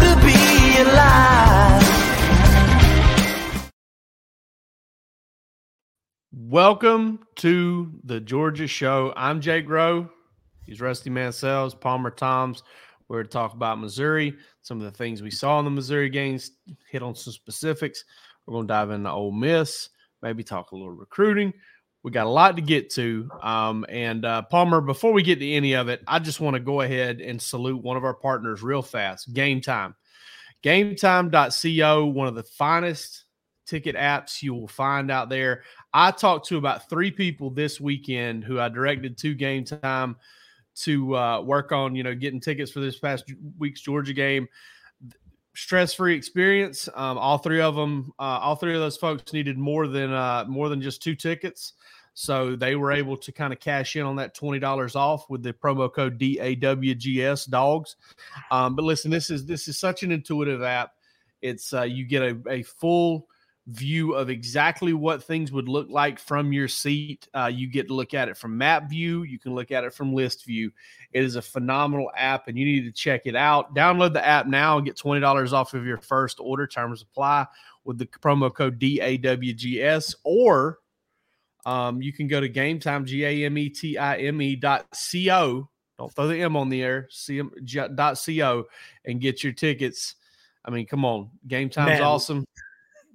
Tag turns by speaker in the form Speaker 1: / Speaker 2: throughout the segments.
Speaker 1: To be alive.
Speaker 2: Welcome to the Georgia Show. I'm Jake Rowe. He's Rusty Mansell's, Palmer Thombs. We're to talk about Missouri, some of the things we saw in the Missouri games, hit on some specifics. We're going to dive into Ole Miss, maybe talk a little recruiting. We got a lot to get to. Um, and uh, Palmer, before we get to any of it, I just want to go ahead and salute one of our partners real fast Game Time. GameTime.co, one of the finest ticket apps you will find out there. I talked to about three people this weekend who I directed to Game Time to uh, work on, you know, getting tickets for this past week's Georgia game. Stress-free experience. Um, all three of them, uh, all three of those folks needed more than uh, more than just two tickets, so they were able to kind of cash in on that twenty dollars off with the promo code DAWGS Dogs. Um, but listen, this is this is such an intuitive app. It's uh, you get a, a full view of exactly what things would look like from your seat. Uh, you get to look at it from map view. You can look at it from list view. It is a phenomenal app, and you need to check it out. Download the app now and get twenty dollars off of your first order. Terms apply with the promo code DAWGS, or um, you can go to Game Time G A M E T I M E dot C O. Don't throw the M on the air. C M dot C O and get your tickets. I mean, come on, Game Time's
Speaker 3: Man.
Speaker 2: awesome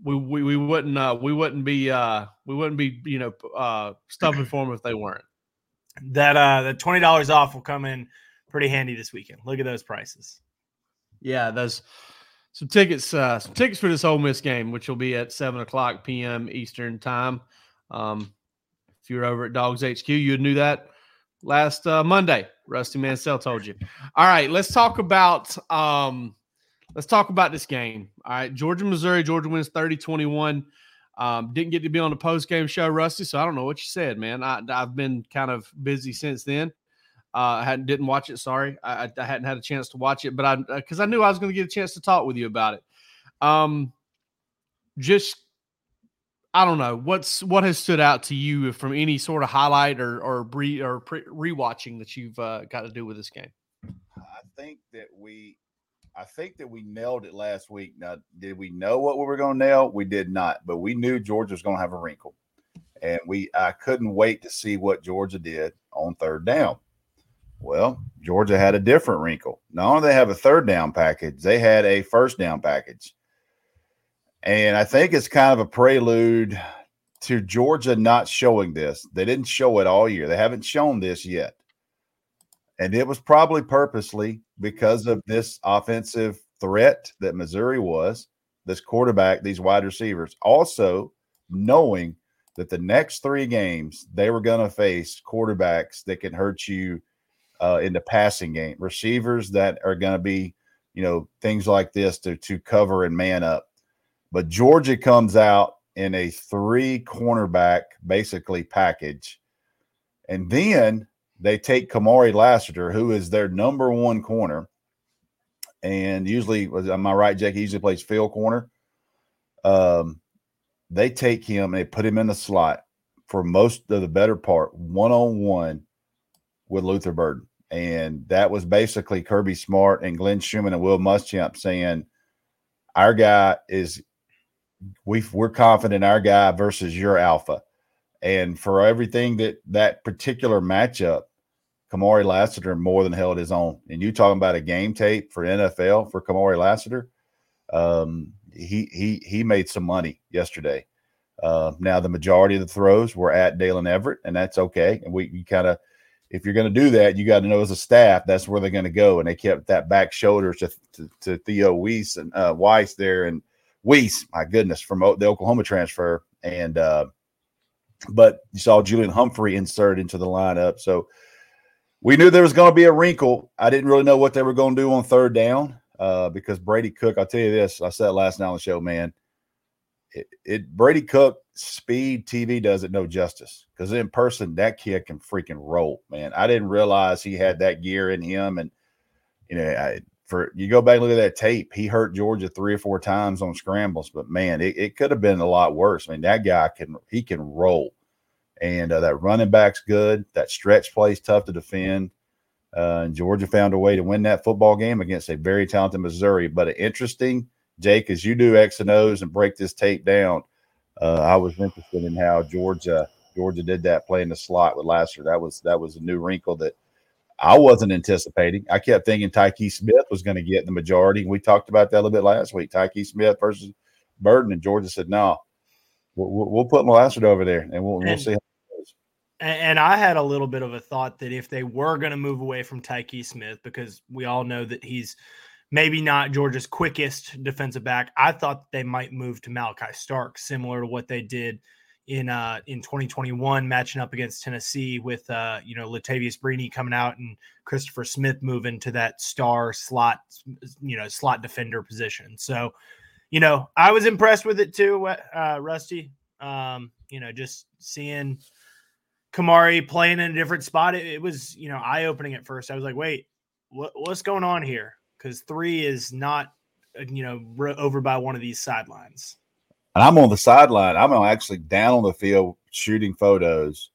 Speaker 2: we, we we wouldn't uh we wouldn't be uh we wouldn't be you know uh stumping for them if they weren't
Speaker 3: That uh the twenty dollars off will come in pretty handy this weekend. Look at those prices.
Speaker 2: yeah those some tickets uh some tickets for this Ole Miss game which will be at seven o'clock p.m eastern time um if you're over at dogs hq you knew that last uh monday rusty mansell told you all right let's talk about um let's talk about this game all right georgia missouri georgia wins 30 21 um, didn't get to be on the post game show, Rusty. So I don't know what you said, man. I, I've been kind of busy since then. Uh, I hadn't didn't watch it. Sorry, I, I- hadn't had a chance to watch it, but I because I knew I was going to get a chance to talk with you about it. Um, just I don't know what's what has stood out to you from any sort of highlight or or re or pre, rewatching that you've uh, got to do with this game.
Speaker 4: I think that we, I think that we nailed it last week. Now, did we know what we were going to nail? We did not, but we knew Georgia was going to have a wrinkle, and we I couldn't wait to see what Georgia did on third down. Well, Georgia had a different wrinkle. Not only they have a third down package, they had a first down package, and I think it's kind of a prelude to Georgia not showing this. They didn't show it all year. They haven't shown this yet. And it was probably purposely because of this offensive threat that Missouri was, this quarterback, these wide receivers. Also, knowing that the next three games they were going to face quarterbacks that can hurt you uh, in the passing game, receivers that are going to be, you know, things like this to to cover and man up. But Georgia comes out in a three cornerback basically package, and then they take Kamari Lassiter, who is their number one corner, and usually, am I right, Jake? He usually plays field corner. Um, they take him and they put him in the slot for most of the better part, one on one with Luther Burden, and that was basically Kirby Smart and Glenn Schumann and Will Muschamp saying, "Our guy is we we're confident our guy versus your alpha." And for everything that that particular matchup, Kamari Lassiter more than held his own. And you talking about a game tape for NFL for Kamari Lassiter? Um, he he he made some money yesterday. Uh, now the majority of the throws were at Daylen Everette, and that's okay. And we kind of, if you're going to do that, you got to know as a staff that's where they're going to go. And they kept that back shoulder to to, to Theo Wease and uh, Wease there, and Wease, my goodness, from the Oklahoma transfer, and uh, but you saw Julian Humphrey insert into the lineup, so we knew there was going to be a wrinkle. I didn't really know what they were going to do on third down uh, because Brady Cook. I'll tell you this: I said last night on the show, man. It, it Brady Cook speed TV does it no justice because in person that kid can freaking roll, man. I didn't realize he had that gear in him, and you know, I, for you go back and look at that tape, he hurt Georgia three or four times on scrambles, but man, it, it could have been a lot worse. I mean, that guy can he can roll and uh, that running back's good. That stretch play is tough to defend. Uh, and Georgia found a way to win that football game against a very talented Missouri. But interesting, Jake, as you do X and O's and break this tape down, uh, I was interested in how Georgia Georgia did that playing the slot with Lassiter. That was that was a new wrinkle that I wasn't anticipating. I kept thinking Tyke Smith was going to get the majority. We talked about that a little bit last week. Tyke Smith versus Burden, and Georgia said no. We'll, we'll put Lassiter over there, and we'll, we'll see how
Speaker 3: and I had a little bit of a thought that if they were going to move away from Tyke Smith, because we all know that he's maybe not Georgia's quickest defensive back, I thought they might move to Malaki Stark, similar to what they did in uh in 2021, matching up against Tennessee with uh you know Latavious Brini coming out and Christopher Smith moving to that star slot, you know, slot defender position. So, you know, I was impressed with it too, uh, Rusty. Um, you know, just seeing Kamari playing in a different spot, it, it was you know eye opening at first. I was like, wait, what, what's going on here? Because three is not uh, you know over by one of these sidelines.
Speaker 4: And I'm on the sideline. I'm actually down on the field shooting photos,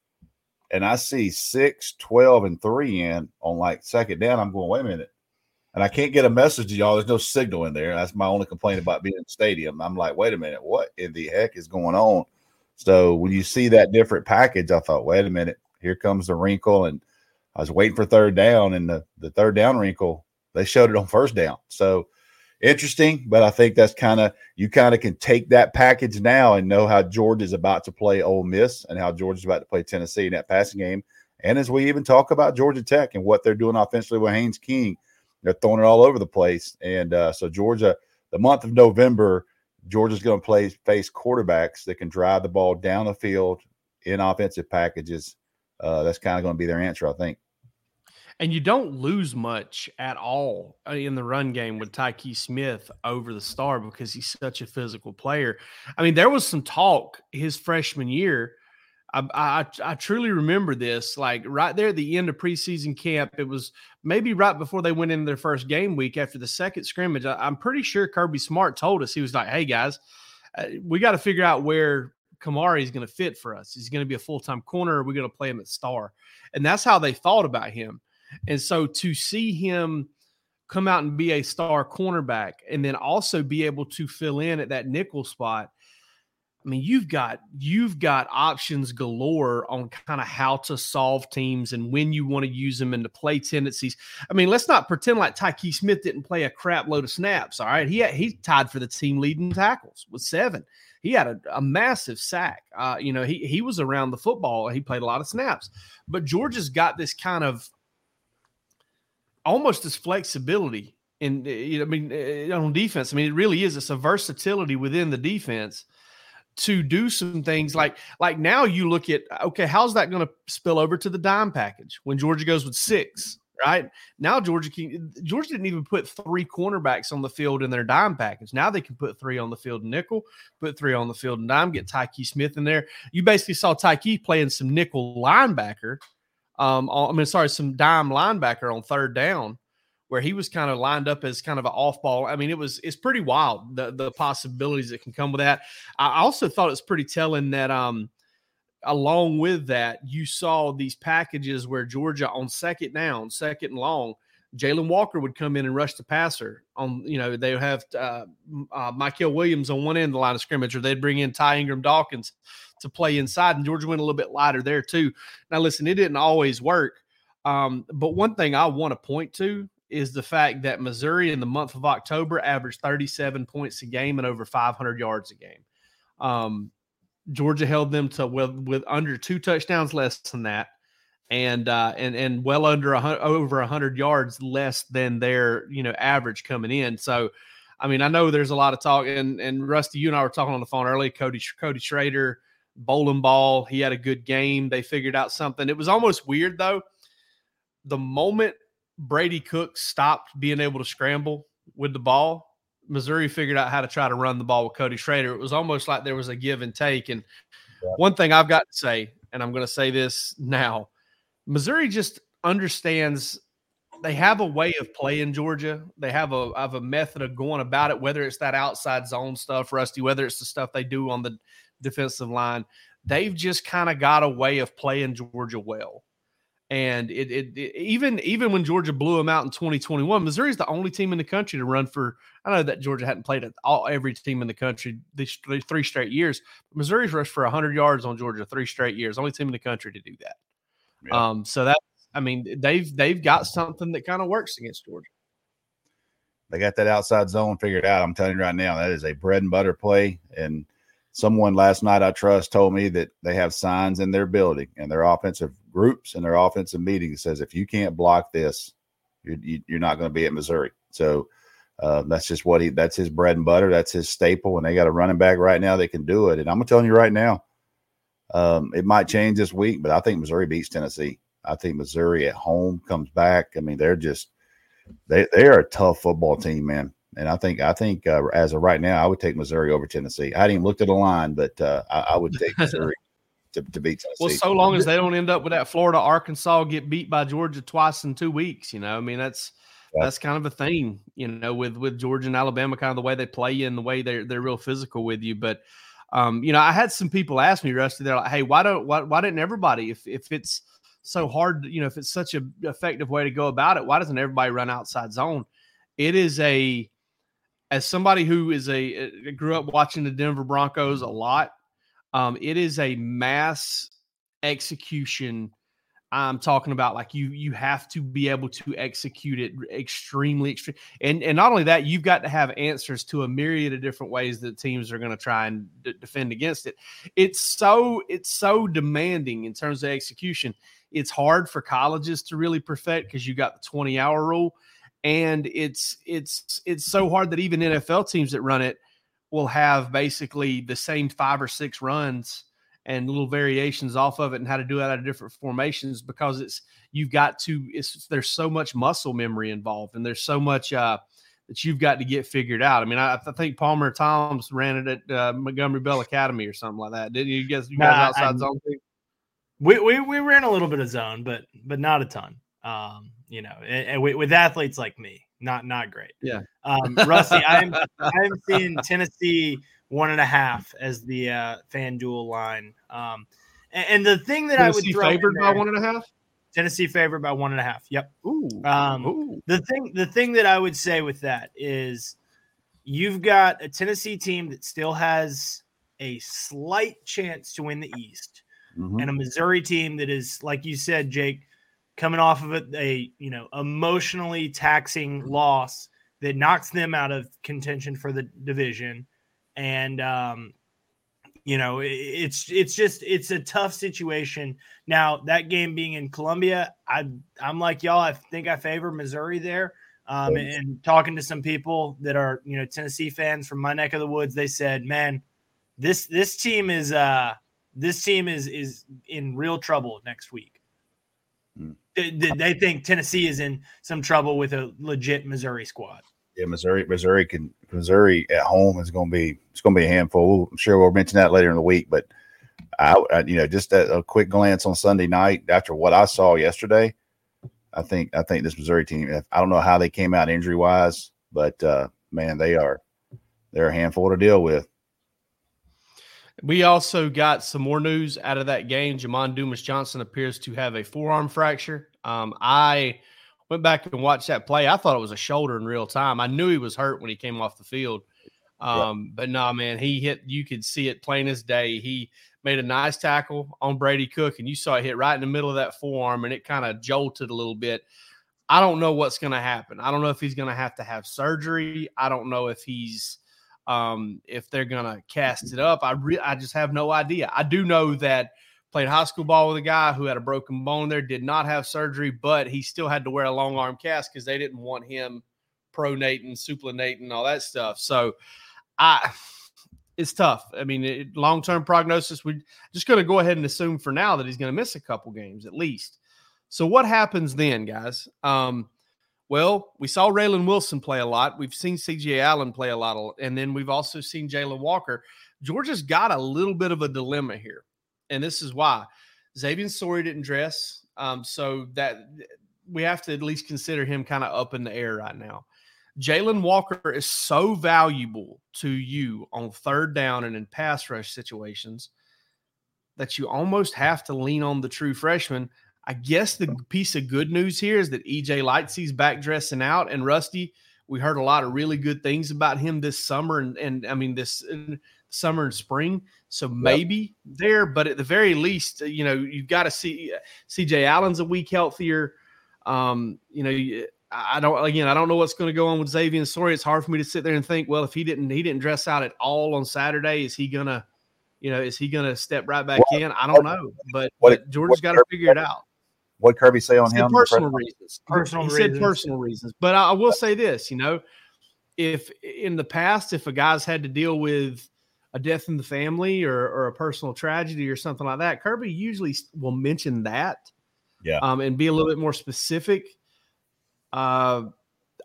Speaker 4: and I see six, 12, and three in on like second down. I'm going, wait a minute. And I can't get a message to y'all. There's no signal in there. That's my only complaint about being in the stadium. I'm like, wait a minute, what in the heck is going on? So when you see that different package, I thought, wait a minute, here comes the wrinkle. And I was waiting for third down, and the, the third down wrinkle, they showed it on first down. So interesting, but I think that's kind of you kind of can take that package now and know how George is about to play Ole Miss and how George is about to play Tennessee in that passing game. And as we even talk about Georgia Tech and what they're doing offensively with Haynes King, they're throwing it all over the place. And uh, so Georgia, the month of November Georgia's going to play face quarterbacks that can drive the ball down the field in offensive packages. Uh, that's kind of going to be their answer, I think.
Speaker 2: And you don't lose much at all uh, in the run game with Tyke Smith over the star because he's such a physical player. I mean, there was some talk his freshman year I, I, I truly remember this. Like right there at the end of preseason camp, it was maybe right before they went into their first game week after the second scrimmage. I, am pretty sure Kirby Smart told us he was like, "Hey guys, uh, we got to figure out where Kamari is going to fit for us. He's going to be a full time corner. Or are we going to play him at star?" And that's how they thought about him. And so to see him come out and be a star cornerback, and then also be able to fill in at that nickel spot I mean, you've got you've got options galore on kind of how to solve teams and when you want to use them and the play tendencies. I mean, let's not pretend like Tyke Smith didn't play a crap load of snaps. All right, he he tied for the team leading tackles with seven. He had a, a massive sack. Uh, you know, he he was around the football. He played a lot of snaps, but Georgia's got this kind of almost this flexibility in. You know, I mean, on defense. I mean, it really is. It's a versatility within the defense to do some things like like now you look at okay how's that going to spill over to the dime package when georgia goes with six right? Now georgia can, georgia didn't even put three cornerbacks on the field in their dime package. Now they can put three on the field in nickel put three on the field in dime get tyke smith in there. You basically saw tyke playing some nickel linebacker um i mean sorry some dime linebacker on third down where he was kind of lined up as kind of an off ball. I mean, it was it's pretty wild the the possibilities that can come with that. I also thought it's pretty telling that um along with that, you saw these packages where Georgia on second down, second and long, Jalen Walker would come in and rush the passer. On you know they have uh, uh, Mykel Williams on one end of the line of scrimmage, or they'd bring in Ty Ingram Dawkins to play inside, and Georgia went a little bit lighter there too. Now listen, it didn't always work, um, but one thing I want to point to is the fact that Missouri in the month of October averaged 37 points a game and over 500 yards a game. Um, Georgia held them to with, with under two touchdowns less than that, and uh, and and well under a over hundred yards less than their you know average coming in. So, I mean, I know there's a lot of talk, and and Rusty, you and I were talking on the phone earlier. Cody Cody Schrader, bowling ball, he had a good game. They figured out something. It was almost weird though. The moment Brady Cook stopped being able to scramble with the ball, Missouri figured out how to try to run the ball with Cody Schrader. It was almost like there was a give and take. And yeah. one thing I've got to say, and I'm going to say this now Missouri just understands they have a way of playing Georgia. They have a have a method of going about it, whether it's that outside zone stuff, Rusty, whether it's the stuff they do on the defensive line. They've just kind of got a way of playing Georgia well. And it, it, it, even even when Georgia blew them out in 2021, Missouri's the only team in the country to run for. I know that Georgia hadn't played at all every team in the country these three, three straight years. Missouri's rushed for 100 yards on Georgia three straight years. Only team in the country to do that. Yeah. Um, so that I mean they've they've got something that kind of works against Georgia.
Speaker 4: They got that outside zone figured out. I'm telling you right now, that is a bread and butter play. And someone last night I trust told me that they have signs in their building and their offensive groups and their offensive meetings says if you can't block this, you're, you're not going to be at Missouri. So uh, that's just what he that's his bread and butter. That's his staple. And they got a running back right now that can do it. And I'm telling you right now, um, it might change this week, but I think Missouri beats Tennessee. I think Missouri at home comes back. I mean, they're just they they are a tough football team, man. And I think I think uh, as of right now, I would take Missouri over Tennessee. I hadn't even looked at the line, but uh, I, I, would take Missouri to, to beat Tennessee.
Speaker 2: Well, so long as they don't end up with that Florida Arkansas get beat by Georgia twice in two weeks, you know, I mean that's yeah. that's kind of a thing, you know, with with Georgia and Alabama, kind of the way they play you and the way they're they're real physical with you. But um, you know, I had some people ask me, Rusty, they're like, "Hey, why don't why why didn't everybody if if it's so hard, you know, if it's such a effective way to go about it, why doesn't everybody run outside zone?" It is a as somebody who is a grew up watching the Denver Broncos a lot um, it is a mass execution. I'm talking about like you you have to be able to execute it extremely extreme and and not only that you've got to have answers to a myriad of different ways that teams are going to try and d- defend against it. It's so it's so demanding in terms of execution. It's hard for colleges to really perfect because you got the 20 hour rule and it's it's it's so hard that even NFL teams that run it will have basically the same five or six runs and little variations off of it and how to do it out of different formations because it's you've got to it's there's so much muscle memory involved and there's so much uh that you've got to get figured out. I mean, I, I think Palmer Thombs ran it at uh, Montgomery Bell Academy or something like that. Didn't you guys? You guys nah, outside I, zone?
Speaker 3: We, we we ran a little bit of zone, but but not a ton. Um, you know, and, and with athletes like me, not not great.
Speaker 2: Yeah.
Speaker 3: Um, Rusty, I'm I'm seeing Tennessee one and a half as the uh, fan FanDuel line. Um, and, and the thing that Tennessee I would
Speaker 2: favored there, by one and a half.
Speaker 3: Tennessee favored by one and a half. Yep.
Speaker 2: Ooh.
Speaker 3: Um, Ooh. The thing the thing that I would say with that is you've got a Tennessee team that still has a slight chance to win the East, mm-hmm. and a Missouri team that is, like you said, Jake, coming off of a, a you know emotionally taxing loss that knocks them out of contention for the division. And um you know it's it's just it's a tough situation. Now that game being in columbia i i'm like y'all. I think i favor missouri there. Um, and, and talking to some people that are you know tennessee fans from my neck of the woods they said man this this team is uh this team is is in real trouble next week they think Tennessee is in some trouble with a legit Missouri squad.
Speaker 4: Yeah, Missouri, Missouri can Missouri at home is going to be it's going to be a handful. I'm sure we'll mention that later in the week, but I, I you know just a, a, quick glance on Sunday night after what I saw yesterday, I think I think this Missouri team. I don't know how they came out injury wise, but uh, man, they are they're a handful to deal with.
Speaker 2: We also got some more news out of that game. Jamon Dumas Johnson appears to have a forearm fracture. Um, I went back and watched that play. I thought it was a shoulder in real time. I knew he was hurt when he came off the field. Um, But no, nah, man, he hit, you could see it plain as day. He made a nice tackle on Brady Cook, and you saw it hit right in the middle of that forearm, and it kind of jolted a little bit. I don't know what's going to happen. I don't know if he's going to have to have surgery. I don't know if he's Um, if they're gonna cast it up, I re- I just have no idea. I do know that played high school ball with a guy who had a broken bone there, did not have surgery, but he still had to wear a long arm cast because they didn't want him pronating, supinating, all that stuff. So I it's tough. I mean, long term prognosis, we're just going to go ahead and assume for now that he's going to miss a couple games at least. So what happens then, guys? Um, well, we saw Raylen Wilson play a lot. We've seen CJ Allen play a lot, and then we've also seen Jalen Walker. Georgia's got a little bit of a dilemma here, and this is why Xavian Sorey didn't dress, um, so that we have to at least consider him kind of up in the air right now. Jalen Walker is so valuable to you on third down and in pass rush situations that you almost have to lean on the true freshman. I guess the piece of good news here is that EJ Lightsey's back dressing out and Rusty. We heard a lot of really good things about him this summer and, and I mean this summer and spring. So maybe yep. there, but at the very least, you know, you've got to see CJ Allen's a week healthier. Um, you know, I don't again. I don't know what's going to go on with Xavian Sorey. It's hard for me to sit there and think. Well, if he didn't, he didn't dress out at all on Saturday. Is he gonna, you know, is he gonna step right back well, in? I don't know. But, what, Georgia's got to figure it out.
Speaker 4: What Kirby say on him?
Speaker 2: Personal reasons. Personal he reasons. said personal reasons. But I, I will say this. You know, if in the past, if a guy's had to deal with a death in the family or, or a personal tragedy or something like that, Kirby usually will mention that.
Speaker 4: Yeah.
Speaker 2: Um, and be a little bit more specific uh,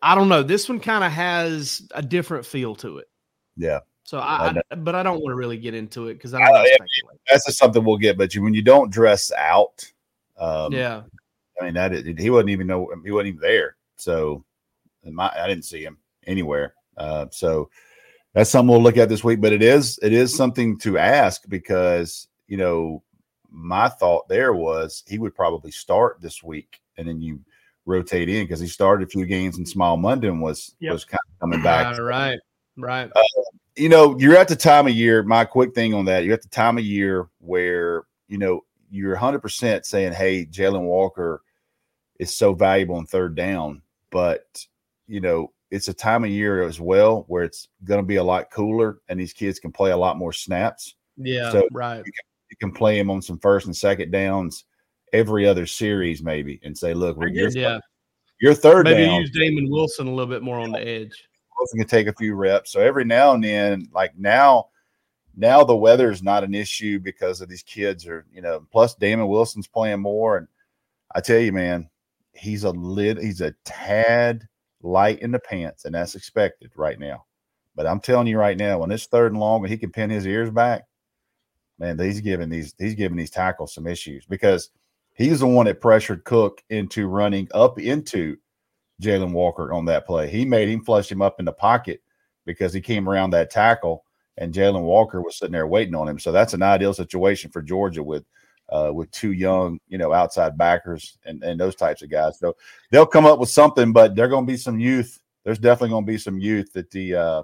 Speaker 2: I don't know. This one kind of has a different feel to it.
Speaker 4: Yeah.
Speaker 2: So I, I but I don't want to really get into it because I don't. Uh,
Speaker 4: that's just something we'll get. But you, when you don't dress out, um,
Speaker 2: yeah.
Speaker 4: I mean that he wasn't even know he wasn't even there. So my, I didn't see him anywhere. Uh, so that's something we'll look at this week. But it is it is something to ask because you know my thought there was he would probably start this week, and then you rotate in because he started a few games in Smael Mondon and was yep. was kind of coming back.
Speaker 2: right, right.
Speaker 4: Uh, you know, you're at the time of year. My quick thing on that, you're at the time of year where you know you're 100 percent saying, "Hey, Jalen Walker is so valuable in third down," but you know it's a time of year as well where it's going to be a lot cooler and these kids can play a lot more snaps.
Speaker 2: Yeah, so right. You
Speaker 4: can, you can play them on some first and second downs every other series maybe and say, look, we're
Speaker 2: your, yeah.
Speaker 4: your third
Speaker 2: maybe
Speaker 4: down,
Speaker 2: use Damon Wilson a little bit more on the edge.
Speaker 4: Wilson can take a few reps. So every now and then, like now, now the weather is not an issue because of these kids are, you know, plus Damon Wilson's playing more. And I tell you, man, he's a lid, he's a tad light in the pants, and that's expected right now. But I'm telling you right now, when it's third and long and he can pin his ears back, man, he's giving these he's giving these tackles some issues because – He's the one that pressured Cook into running up into Jalen Walker on that play. He made him flush him up in the pocket because he came around that tackle and Jalen Walker was sitting there waiting on him. So that's an ideal situation for Georgia with uh, with two young, you know, outside backers and, and those types of guys. So they'll come up with something, but they're going to be some youth. There's definitely going to be some youth at the uh,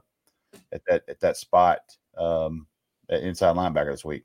Speaker 4: at that at that spot um, at inside linebacker this week.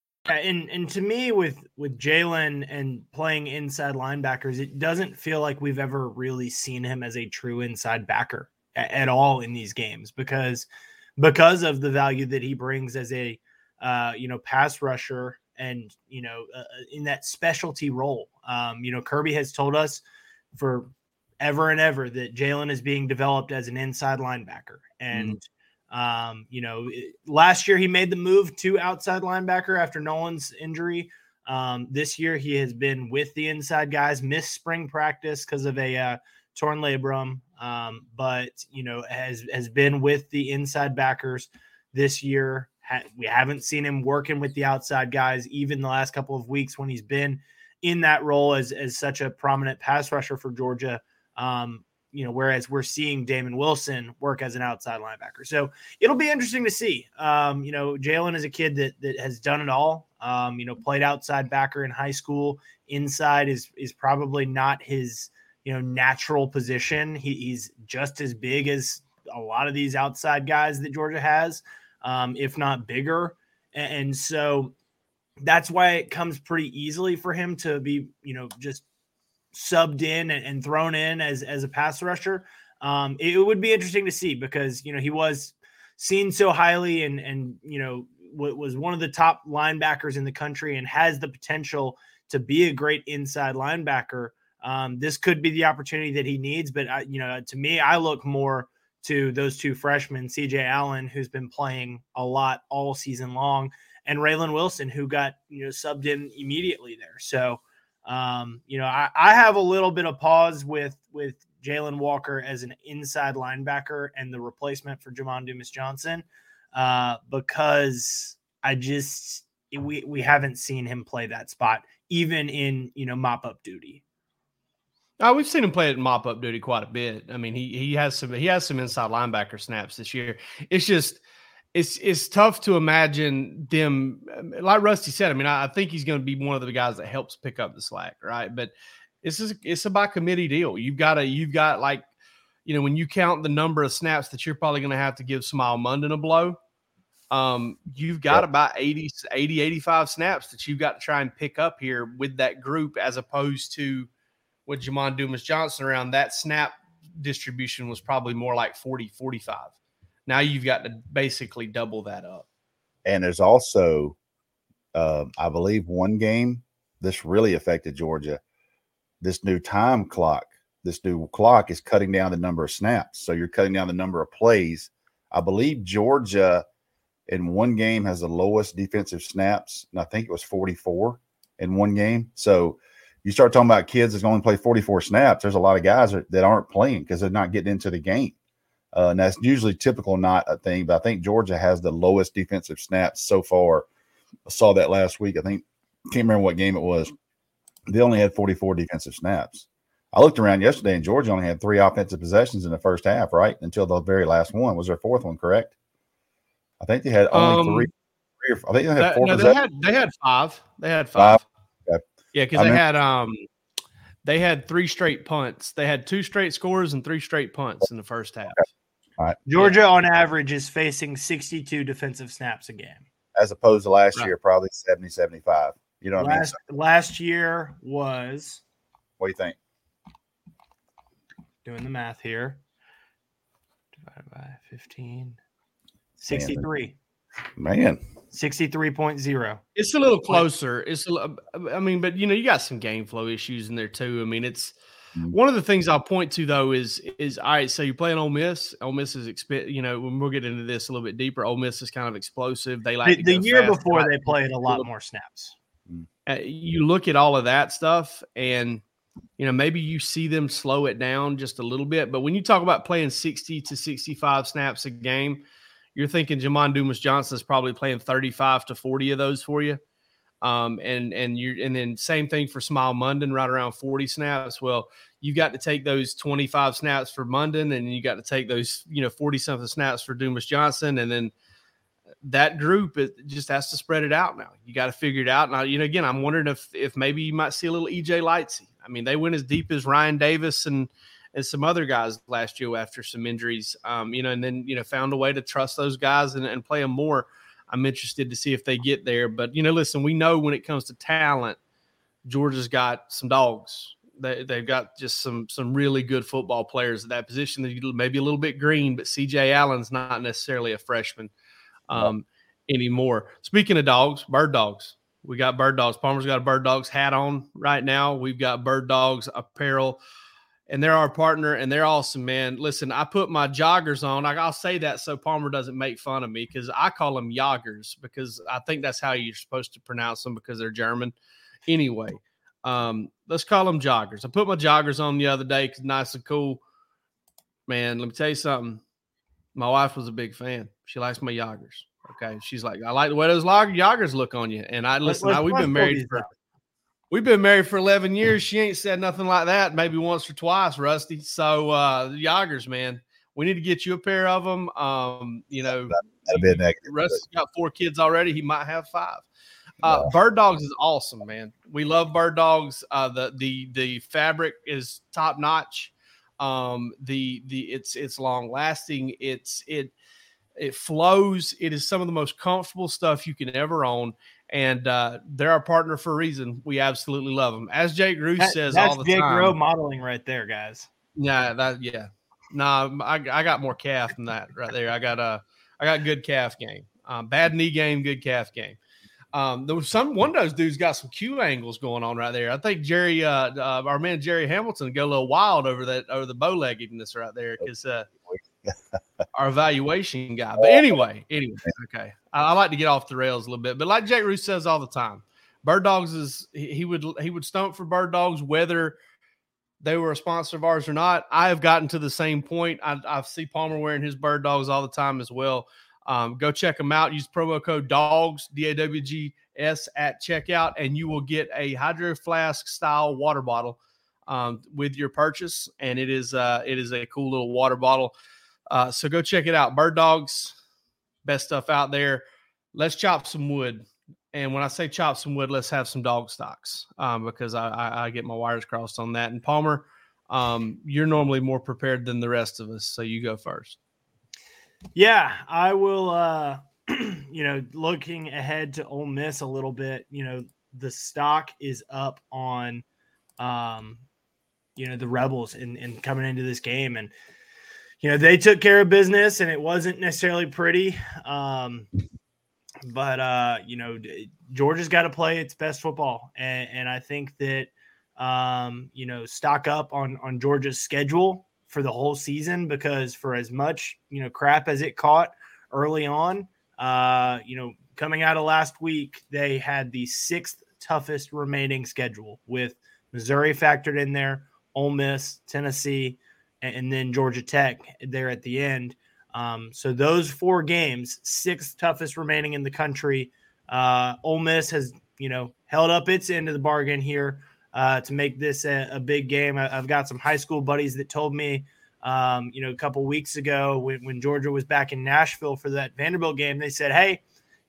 Speaker 3: And and to me, with with Jalen and playing inside linebackers, it doesn't feel like we've ever really seen him as a true inside backer at, at all in these games because because of the value that he brings as a uh, you know pass rusher and you know uh, uh in that specialty role. Um, you know, Kirby has told us for ever and ever that Jalen is being developed as an inside linebacker, and mm-hmm um, you know, last year he made the move to outside linebacker after Nolan's injury. Um, this year he has been with the inside guys, missed spring practice because of a uh, torn labrum, um, but you know has has been with the inside backers this year. Ha- we haven't seen him working with the outside guys even the last couple of weeks when he's been in that role as as such a prominent pass rusher for Georgia. Um, you know, whereas we're seeing Damon Wilson work as an outside linebacker. So it'll be interesting to see. Um, you know, Jalen is a kid that that has done it all. Um, you know, played outside backer in high school. Inside is is probably not his you know natural position. He, he's just as big as a lot of these outside guys that Georgia has, um, if not bigger. And, and so that's why it comes pretty easily for him to be, you know, just subbed in and, and thrown in as as a pass rusher. Um, it, it would be interesting to see because you know he was seen so highly and and you know w- was one of the top linebackers in the country and has the potential to be a great inside linebacker. Um, this could be the opportunity that he needs, but I, you know, to me, I look more to those two freshmen, CJ Allen, who's been playing a lot all season long, and Raylen Wilson, who got you know subbed in immediately there. So, um, you know, I, I have a little bit of pause with with Jalen Walker as an inside linebacker and the replacement for Jamon Dumas Johnson, uh, because I just we we haven't seen him play that spot even in you know mop up duty.
Speaker 2: Oh, we've seen him play at mop up duty quite a bit. I mean, he he has some he has some inside linebacker snaps this year. It's just it's it's tough to imagine them like Rusty said. I mean, I, I think he's going to be one of the guys that helps pick up the slack, right? But this is it's a by committee deal. You've got to you've got like you know when you count the number of snaps that you're probably going to have to give Smael Mondon a blow. Um, you've got yep. about 80, 80, 85 snaps that you've got to try and pick up here with that group as opposed to with Jamon Dumas Johnson around, that snap distribution was probably more like 40, 45. Now you've got to basically double that up.
Speaker 4: And there's also, uh, I believe, one game this really affected Georgia. This new time clock, this new clock is cutting down the number of snaps. So you're cutting down the number of plays. I believe Georgia in one game has the lowest defensive snaps, and I think it was 44 in one game. So you start talking about kids that's going to play 44 snaps, there's a lot of guys that aren't playing because they're not getting into the game. Uh, and that's usually typical, not a thing. But I think Georgia has the lowest defensive snaps so far. I saw that last week. I think can't remember what game it was. They only had 44 defensive snaps. I looked around yesterday, and Georgia only had three offensive possessions in the first half, right? Until the very last one was their fourth one, correct? I think they had only um, three. three or, I think they had four.
Speaker 2: No, they had they had five. They had five. five. Yeah, because they mean, had um they had three straight punts. They had two straight scores and three straight punts in the first half.
Speaker 3: All right. Georgia on average is facing 62 defensive snaps a game.
Speaker 4: As opposed to last right. year, probably 70, 75. You know
Speaker 3: last,
Speaker 4: I mean?
Speaker 3: Last year was
Speaker 4: what do you think?
Speaker 3: Doing the math here. Divided by 15. 63.
Speaker 4: Man.
Speaker 3: 63.0.
Speaker 2: It's a little closer. It's a, I mean, but you know, you got some game flow issues in there too. I mean, it's mm-hmm. one of the things I'll point to though is is all right. So you're playing Ole Miss. Ole Miss is exp- you know when we'll get into this a little bit deeper. Ole Miss is kind of explosive. They like
Speaker 3: the, the year fast. before they played a lot more snaps.
Speaker 2: Mm. Uh, you look at all of that stuff and you know maybe you see them slow it down just a little bit but when you talk about playing 60 to 65 snaps a game you're thinking Jamon Dumas Johnson is probably playing 35 to 40 of those for you. Um, and and you and then same thing for Smael Mondon, right around 40 snaps. Well, you've got to take those 25 snaps for Mondon, and you got to take those, you know, 40 something snaps for Dumas Johnson, and then that group it just has to spread it out now. You got to figure it out. Now, you know, again, I'm wondering if if maybe you might see a little EJ Lightsey. I mean, they went as deep as Ryan Davis and and some other guys last year after some injuries. Um, you know, and then you know found a way to trust those guys and, and play them more. I'm interested to see if they get there. But you know, listen, we know when it comes to talent, Georgia's got some dogs. They, they've got just some some really good football players at that position. That maybe a little bit green, but C.J. Allen's not necessarily a freshman um, anymore. Speaking of dogs, bird dogs. We got bird dogs. Palmer's got a bird dogs hat on right now. We've got bird dogs apparel and they're our partner and they're awesome, man. Listen, I put my joggers on. I'll say that so Palmer doesn't make fun of me because I call them joggers because I think that's how you're supposed to pronounce them because they're German. Anyway, um, let's call them joggers. I put my joggers on the other day because nice and cool. Man, let me tell you something. My wife was a big fan. She likes my joggers. Okay, she's like, I like the way those joggers look on you. And I listen. I, we've been married for. We've been married for 11 years. She ain't said nothing like that, maybe once or twice, Rusty. So, uh, the Yoggers, man, we need to get you a pair of them. Um, you know,
Speaker 4: That'd be a negative.
Speaker 2: Rusty's got four kids already. He might have five. Uh, Bird Dogs is awesome, man. We love Bird Dogs. Uh, the the the fabric is top notch. Um, the the it's it's long lasting. It's it it flows. It is some of the most comfortable stuff you can ever own. And uh, they're our partner for a reason. We absolutely love them. As Jake Roos
Speaker 3: That-
Speaker 2: says all the
Speaker 3: Jake
Speaker 2: time.
Speaker 3: Rowe modeling right there, guys.
Speaker 2: Yeah, that yeah. Nah, I, I got more calf than that right there. I got a I got good calf game. Um, bad knee game, good calf game. Um, there was some one of those dudes got some Q angles going on right there. I think Jerry, uh, uh our man Jerry Hamilton, go a little wild over that over the bow leggedness right there because uh, our evaluation guy. But anyway, anyway, okay. I, I like to get off the rails a little bit, but like Jake Roos says all the time, Bird Dogs is he, he would he would stump for Bird Dogs whether they were a sponsor of ours or not. I have gotten to the same point. I, I see Palmer wearing his bird dogs all the time as well. Um, go check them out. Use promo code DOGS, D A W G S, at checkout, and you will get a hydro flask style water bottle um, with your purchase. And it is uh, it is a cool little water bottle. Uh, so go check it out. Bird dogs, best stuff out there. Let's chop some wood. And when I say chop some wood, let's have some dog stocks um, because I, I, I get my wires crossed on that. And Palmer, um, you're normally more prepared than the rest of us, so you go first.
Speaker 3: Yeah, I will. Uh, you know, looking ahead to Ole Miss a little bit. You know, the stock is up on, um, you know, the Rebels and and coming into this game, and you know they took care of business, and it wasn't necessarily pretty. Um, but uh, you know, Georgia's got to play its best football, and, and I think that um, you know, stock up on on Georgia's schedule for the whole season because for as much you know crap as it caught early on, uh, you know, coming out of last week, they had the sixth toughest remaining schedule with Missouri factored in there, Ole Miss, Tennessee, and, then Georgia Tech there at the end. Um, so those four games, sixth toughest remaining in the country. Uh, Ole Miss has, you know, held up its end of the bargain here uh, to make this a, a big game. I, have got some high school buddies that told me, um, you know, a couple weeks ago when, when Georgia was back in Nashville for that Vanderbilt game, they said, "Hey,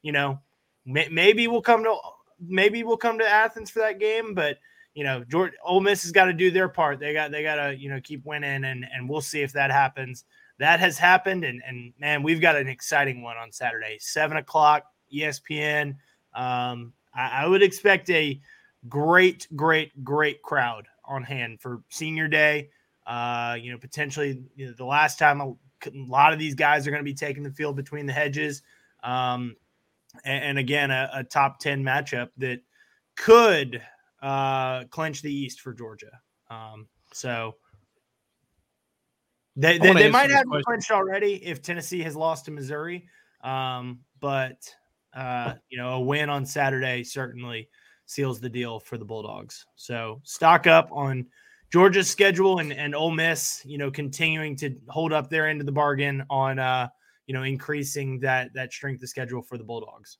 Speaker 3: you know, may, maybe we'll come to maybe we'll come to Athens for that game, but." You know, Georgia, Ole Miss has got to do their part. They got they got to you know keep winning, and and we'll see if that happens that has happened. And, and man, we've got an exciting one on Saturday, seven o'clock, ESPN. Um, I, I would expect a great, great, great crowd on hand for senior day. Uh, you know, potentially you know, the last time a, lot of these guys are going to be taking the field between the hedges. Um, and, and again, a, a top 10 matchup that could uh, clinch the East for Georgia. Um, so they, they, they might have clinched already if Tennessee has lost to Missouri. Um, but uh, you know, a win on Saturday certainly seals the deal for the Bulldogs. So stock up on Georgia's schedule and, and Ole Miss, you know, continuing to hold up their end of the bargain on uh, you know, increasing that that strength of schedule for the Bulldogs.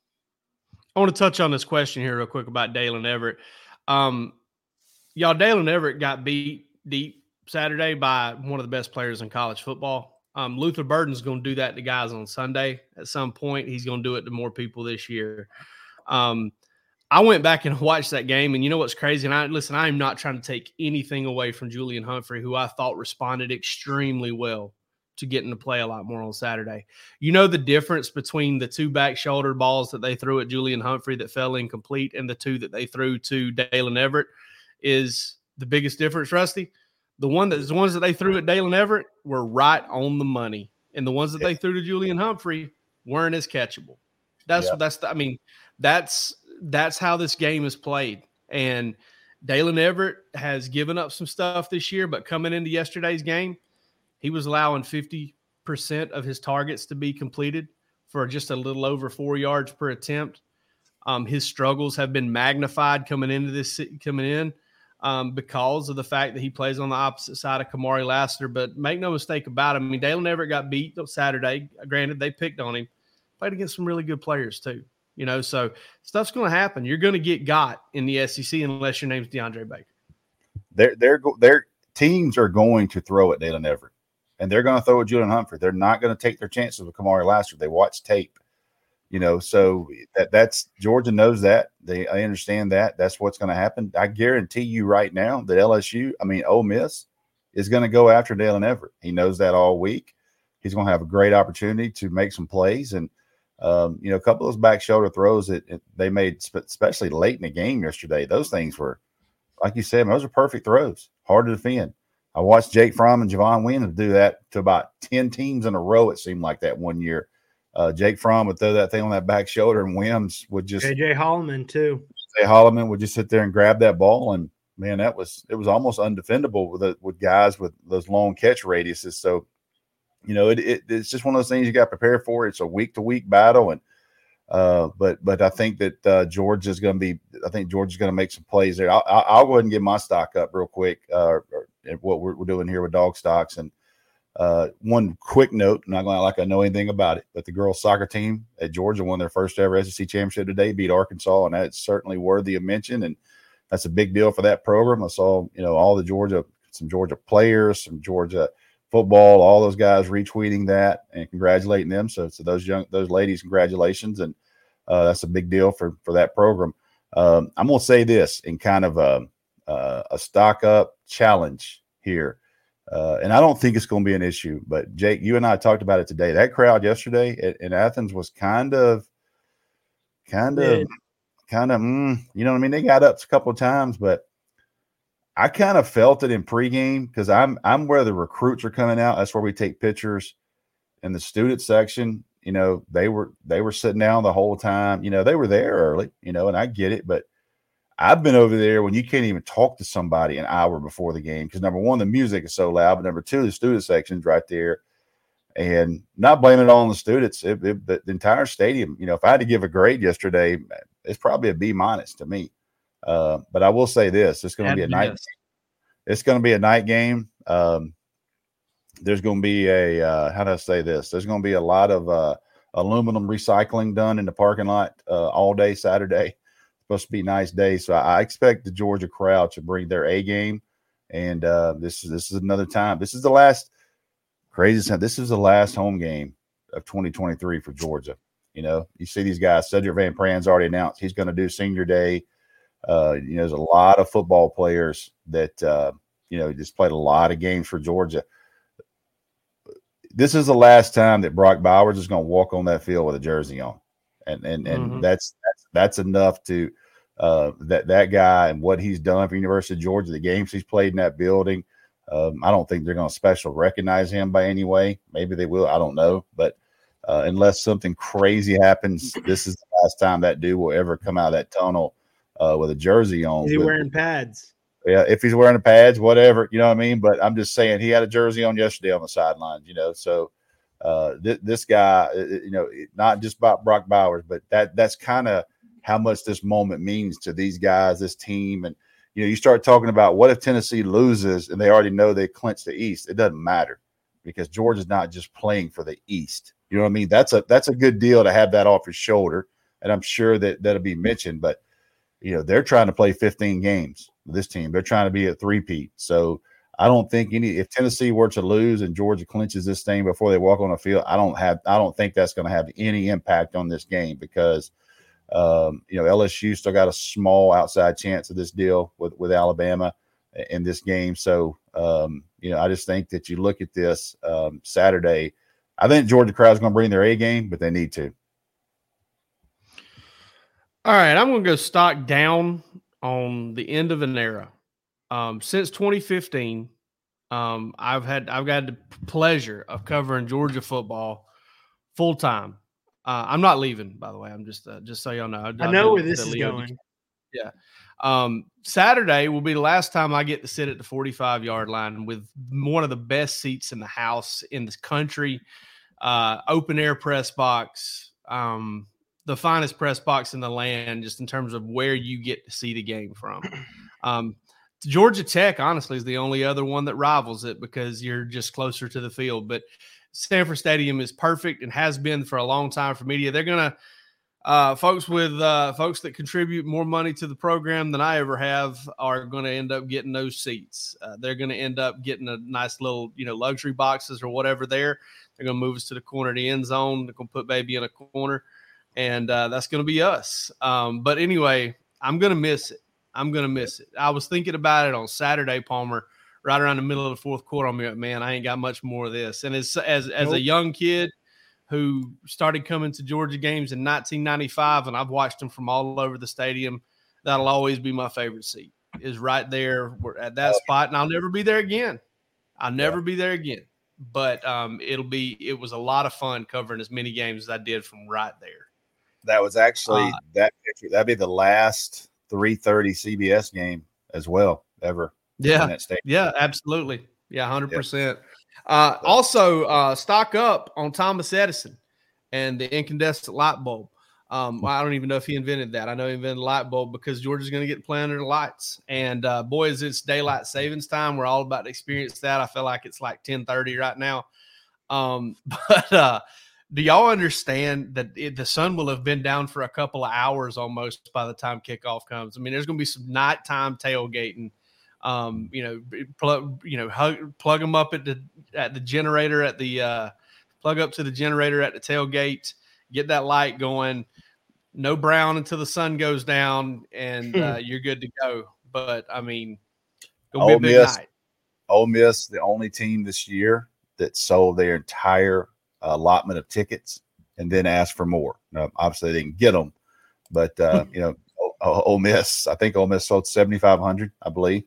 Speaker 2: I want to touch on this question here real quick about Daylen Everette. Um, y'all, Daylen Everette got beat deep Saturday by one of the best players in college football. Um, Luther Burden's going to do that to guys on Sunday at some point. He's going to do it to more people this year. Um, I went back and watched that game, and you know what's crazy? And I listen, I am not trying to take anything away from Julian Humphrey, who I thought responded extremely well to getting to play a lot more on Saturday. You know the difference between the two back shoulder balls that they threw at Julian Humphrey that fell incomplete and the two that they threw to Daylen Everette is the biggest difference, Rusty. The one that the ones that they threw at Daylen Everette were right on the money, and the ones that they threw to Julian Humphrey weren't as catchable. That's
Speaker 4: Yeah.
Speaker 2: that's the, I mean that's that's how this game is played. And Daylen Everette has given up some stuff this year, but coming into yesterday's game, he was allowing 50% of his targets to be completed for just a little over four yards per attempt. Um, his struggles have been magnified coming into this coming in um, because of the fact that he plays on the opposite side of Kamari Lassiter. But make no mistake about it. I mean, Daylen Everette got beat on Saturday. Granted, they picked on him. Played against some really good players too. You know, so stuff's going to happen. You're going to get got in the SEC unless your name's DeAndre Baker.
Speaker 4: Their their their teams are going to throw at Daylen Everette, and they're going to throw at Julian Humphrey. They're not going to take their chances with Kamari Lassiter. They watch tape, you know. So that that's Georgia knows that. They I understand that. That's what's going to happen. I guarantee you right now that LSU, I mean Ole Miss, is going to go after Daylen Everette. He knows that all week. He's going to have a great opportunity to make some plays and um, you know, a couple of those back shoulder throws that they made, especially late in the game yesterday, those things were, like you said, those are perfect throws, hard to defend. I watched Jake Fromm and Javon Wims do that to about 10 teams in a row, it seemed like that one year. Uh, Jake Fromm would throw that thing on that back shoulder, and Wims would just.
Speaker 3: JJ Holloman, too.
Speaker 4: Jay Holloman would just sit there and grab that ball. And man, that was, it was almost undefendable with, the, with guys with those long catch radiuses. So you know, it, it, it's just one of those things you got to prepare for. It's a week to week battle, and uh, but but I think that uh, George is going to be. I think George is going to make some plays there. I'll, I'll, go ahead and get my stock up real quick. Uh, what we're, we're, doing here with dog stocks, and uh, one quick note. Not going to like I know anything about it, but the girls soccer team at Georgia won their first ever SEC championship today, beat Arkansas, and that's certainly worthy of mention. And that's a big deal for that program. I saw you know all the Georgia, some Georgia players, some Georgia football, all those guys retweeting that and congratulating them. So, so those young, those ladies, congratulations. And uh, that's a big deal for, for that program. Um, I'm going to say this in kind of a, uh, a stock up challenge here. Uh, and I don't think it's going to be an issue, but Jake, you and I talked about it today. That crowd yesterday at, in Athens was kind of, kind of, kind of, mm, you know what I mean? They got up a couple of times, but I kind of felt it in pregame because I'm I'm where the recruits are coming out. That's where we take pictures. In the student section, you know, they were they were sitting down the whole time. You know, they were there early. You know, and I get it, but I've been over there when you can't even talk to somebody an hour before the game because number one, the music is so loud, but number two, the student section's right there. And not blaming it all on the students, it, it, the, the entire stadium. You know, if I had to give a grade yesterday, it's probably a B minus to me. Uh, but I will say this: it's going to be a night. It's going to be a night game. Um, there's going to be a uh, how do I say this? There's going to be a lot of uh, aluminum recycling done in the parking lot uh, all day Saturday. Supposed to be nice day, so I, expect the Georgia crowd to bring their A game. And uh, this is this is another time. This is the last crazy. This is the last home game of 2023 for Georgia. You know, you see these guys. Sedrick Van Pran's already announced he's going to do senior day uh, you know, there's a lot of football players that uh, you know just played a lot of games for Georgia. This is the last time that Brock Bowers is going to walk on that field with a jersey on, and and and mm-hmm. that's, that's that's enough to uh, that that guy and what he's done for University of Georgia, the games he's played in that building. Um, I don't think they're going to special recognize him by any way. Maybe they will. I don't know, but uh, unless something crazy happens, this is the last time that dude will ever come out of that tunnel uh, with a jersey on.
Speaker 3: Is he with, wearing pads?
Speaker 4: Yeah, if he's wearing pads, whatever, you know what I mean. But I'm just saying he had a jersey on yesterday on the sidelines, you know. So uh, th- this guy, uh, uh, you know, not just about Brock Bowers, but that that's kind of how much this moment means to these guys, this team, and you know, you start talking about what if Tennessee loses and they already know they clinch the East. It doesn't matter because Georgia's not just playing for the East. You know what I mean? That's a that's a good deal to have that off his shoulder, and I'm sure that that'll be mentioned. But you know they're trying to play 15 games this team they're trying to be a three-peat so i don't think any if tennessee were to lose and georgia clinches this thing before they walk on the field i don't have i don't think that's going to have any impact on this game because um, you know lsu still got a small outside chance of this deal with with alabama in this game so um, you know i just think that you look at this um, saturday i think georgia crowd's going to bring their a game but they need to
Speaker 2: all right, I'm going to go stock down on the end of an era. Um, since 2015, um, I've had I've got the pleasure of covering Georgia football full time. Uh, I'm not leaving, by the way. I'm just uh, just so y'all know.
Speaker 3: I, I know where this is going.
Speaker 2: Yeah. Um, Saturday will be the last time I get to sit at the 45 yard line with one of the best seats in the house in this country. Uh, open air press box. Um, the finest press box in the land, just in terms of where you get to see the game from. Um, Georgia Tech, honestly, is the only other one that rivals it because you're just closer to the field. But Sanford Stadium is perfect and has been for a long time for media. They're gonna, uh, folks with uh, folks that contribute more money to the program than I ever have are going to end up getting those seats. Uh, they're going to end up getting a nice little, you know, luxury boxes or whatever there. They're going to move us to the corner of the end zone. They're going to put baby in a corner, and uh, that's going to be us. Um, but anyway, I'm going to miss it. I'm going to miss it. I was thinking about it on Saturday, Palmer, right around the middle of the fourth quarter. I'm like, man, I ain't got much more of this. And as as as
Speaker 3: Nope.
Speaker 2: a young kid who started coming to Georgia games in 1995, and I've watched them from all over the stadium. That'll always be my favorite seat. Is right there at that spot, and I'll never be there again. I'll never be there again. But um, it'll be. It was a lot of fun covering as many games as I did from right there.
Speaker 4: That was actually
Speaker 2: Uh,
Speaker 4: that picture. That'd be the last 3:30 CBS game as well ever.
Speaker 2: Yeah, yeah, absolutely. Yeah, hundred percent. Uh, also, uh, stock up on Thomas Edison and the incandescent light bulb. Um, I don't even know if he invented that. I know he invented the light bulb because Georgia's going to get play lights. And uh, boy, is it's daylight savings time. We're all about to experience that. I feel like it's like ten thirty right now. Um, but uh, do y'all understand that it, the sun will have been down for a couple of hours almost by the time kickoff comes? I mean, there's going to be some nighttime tailgating um, you know, plug, you know, hug, plug them up at the at the generator at the uh, plug up to the generator at the tailgate, get that light going. No brown until the sun goes down, and uh, you're good to go. But I mean, gonna be a
Speaker 4: Ole Miss.
Speaker 2: night.
Speaker 4: Ole Miss, the only team this year that sold their entire allotment of tickets and then asked for more. Now, obviously, they didn't get them, but uh, you know, O- O- Ole Miss, I think Ole Miss sold seventy five hundred, I believe.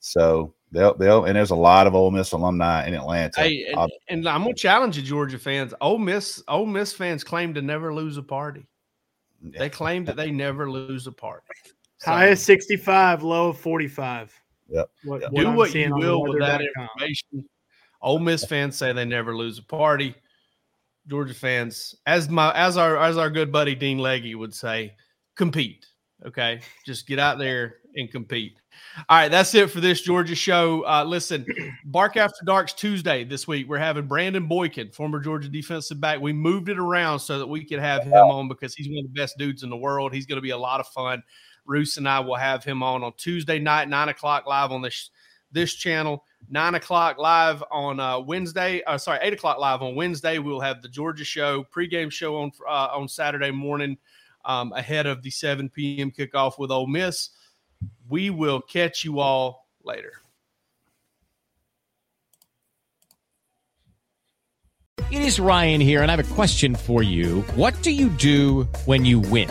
Speaker 4: So they'll they'll and there's a lot of Ole Miss alumni in Atlanta.
Speaker 2: Hey, and, and I'm gonna challenge you, Georgia fans. Ole Miss, Ole Miss fans claim to never lose a party. They claim that they never lose a party. So-
Speaker 3: High of 65, low of 45.
Speaker 4: Yep.
Speaker 3: What,
Speaker 4: Yep.
Speaker 2: do
Speaker 3: I'm
Speaker 2: what you will with that
Speaker 3: weather.com.
Speaker 2: information. Ole Miss fans say they never lose a party. Georgia fans, as my as our as our good buddy Dean Legge would say, compete. Okay, just get out there and compete. All right, that's it for this Georgia show. Uh, listen, Bark After Dark's Tuesday this week. We're having Brandon Boykin, former Georgia defensive back. We moved it around so that we could have him on because he's one of the best dudes in the world. He's going to be a lot of fun. Roos and I will have him on on Tuesday night, nine o'clock live on this this channel. Nine o'clock live on uh, Wednesday. Uh, sorry, eight o'clock live on Wednesday. We'll have the Georgia show pregame show on uh, on Saturday morning um, ahead of the 7 p.m. kickoff with Ole Miss. We will catch you all later.
Speaker 5: It is Ryan here, and I have a question for you. What do you do when you win?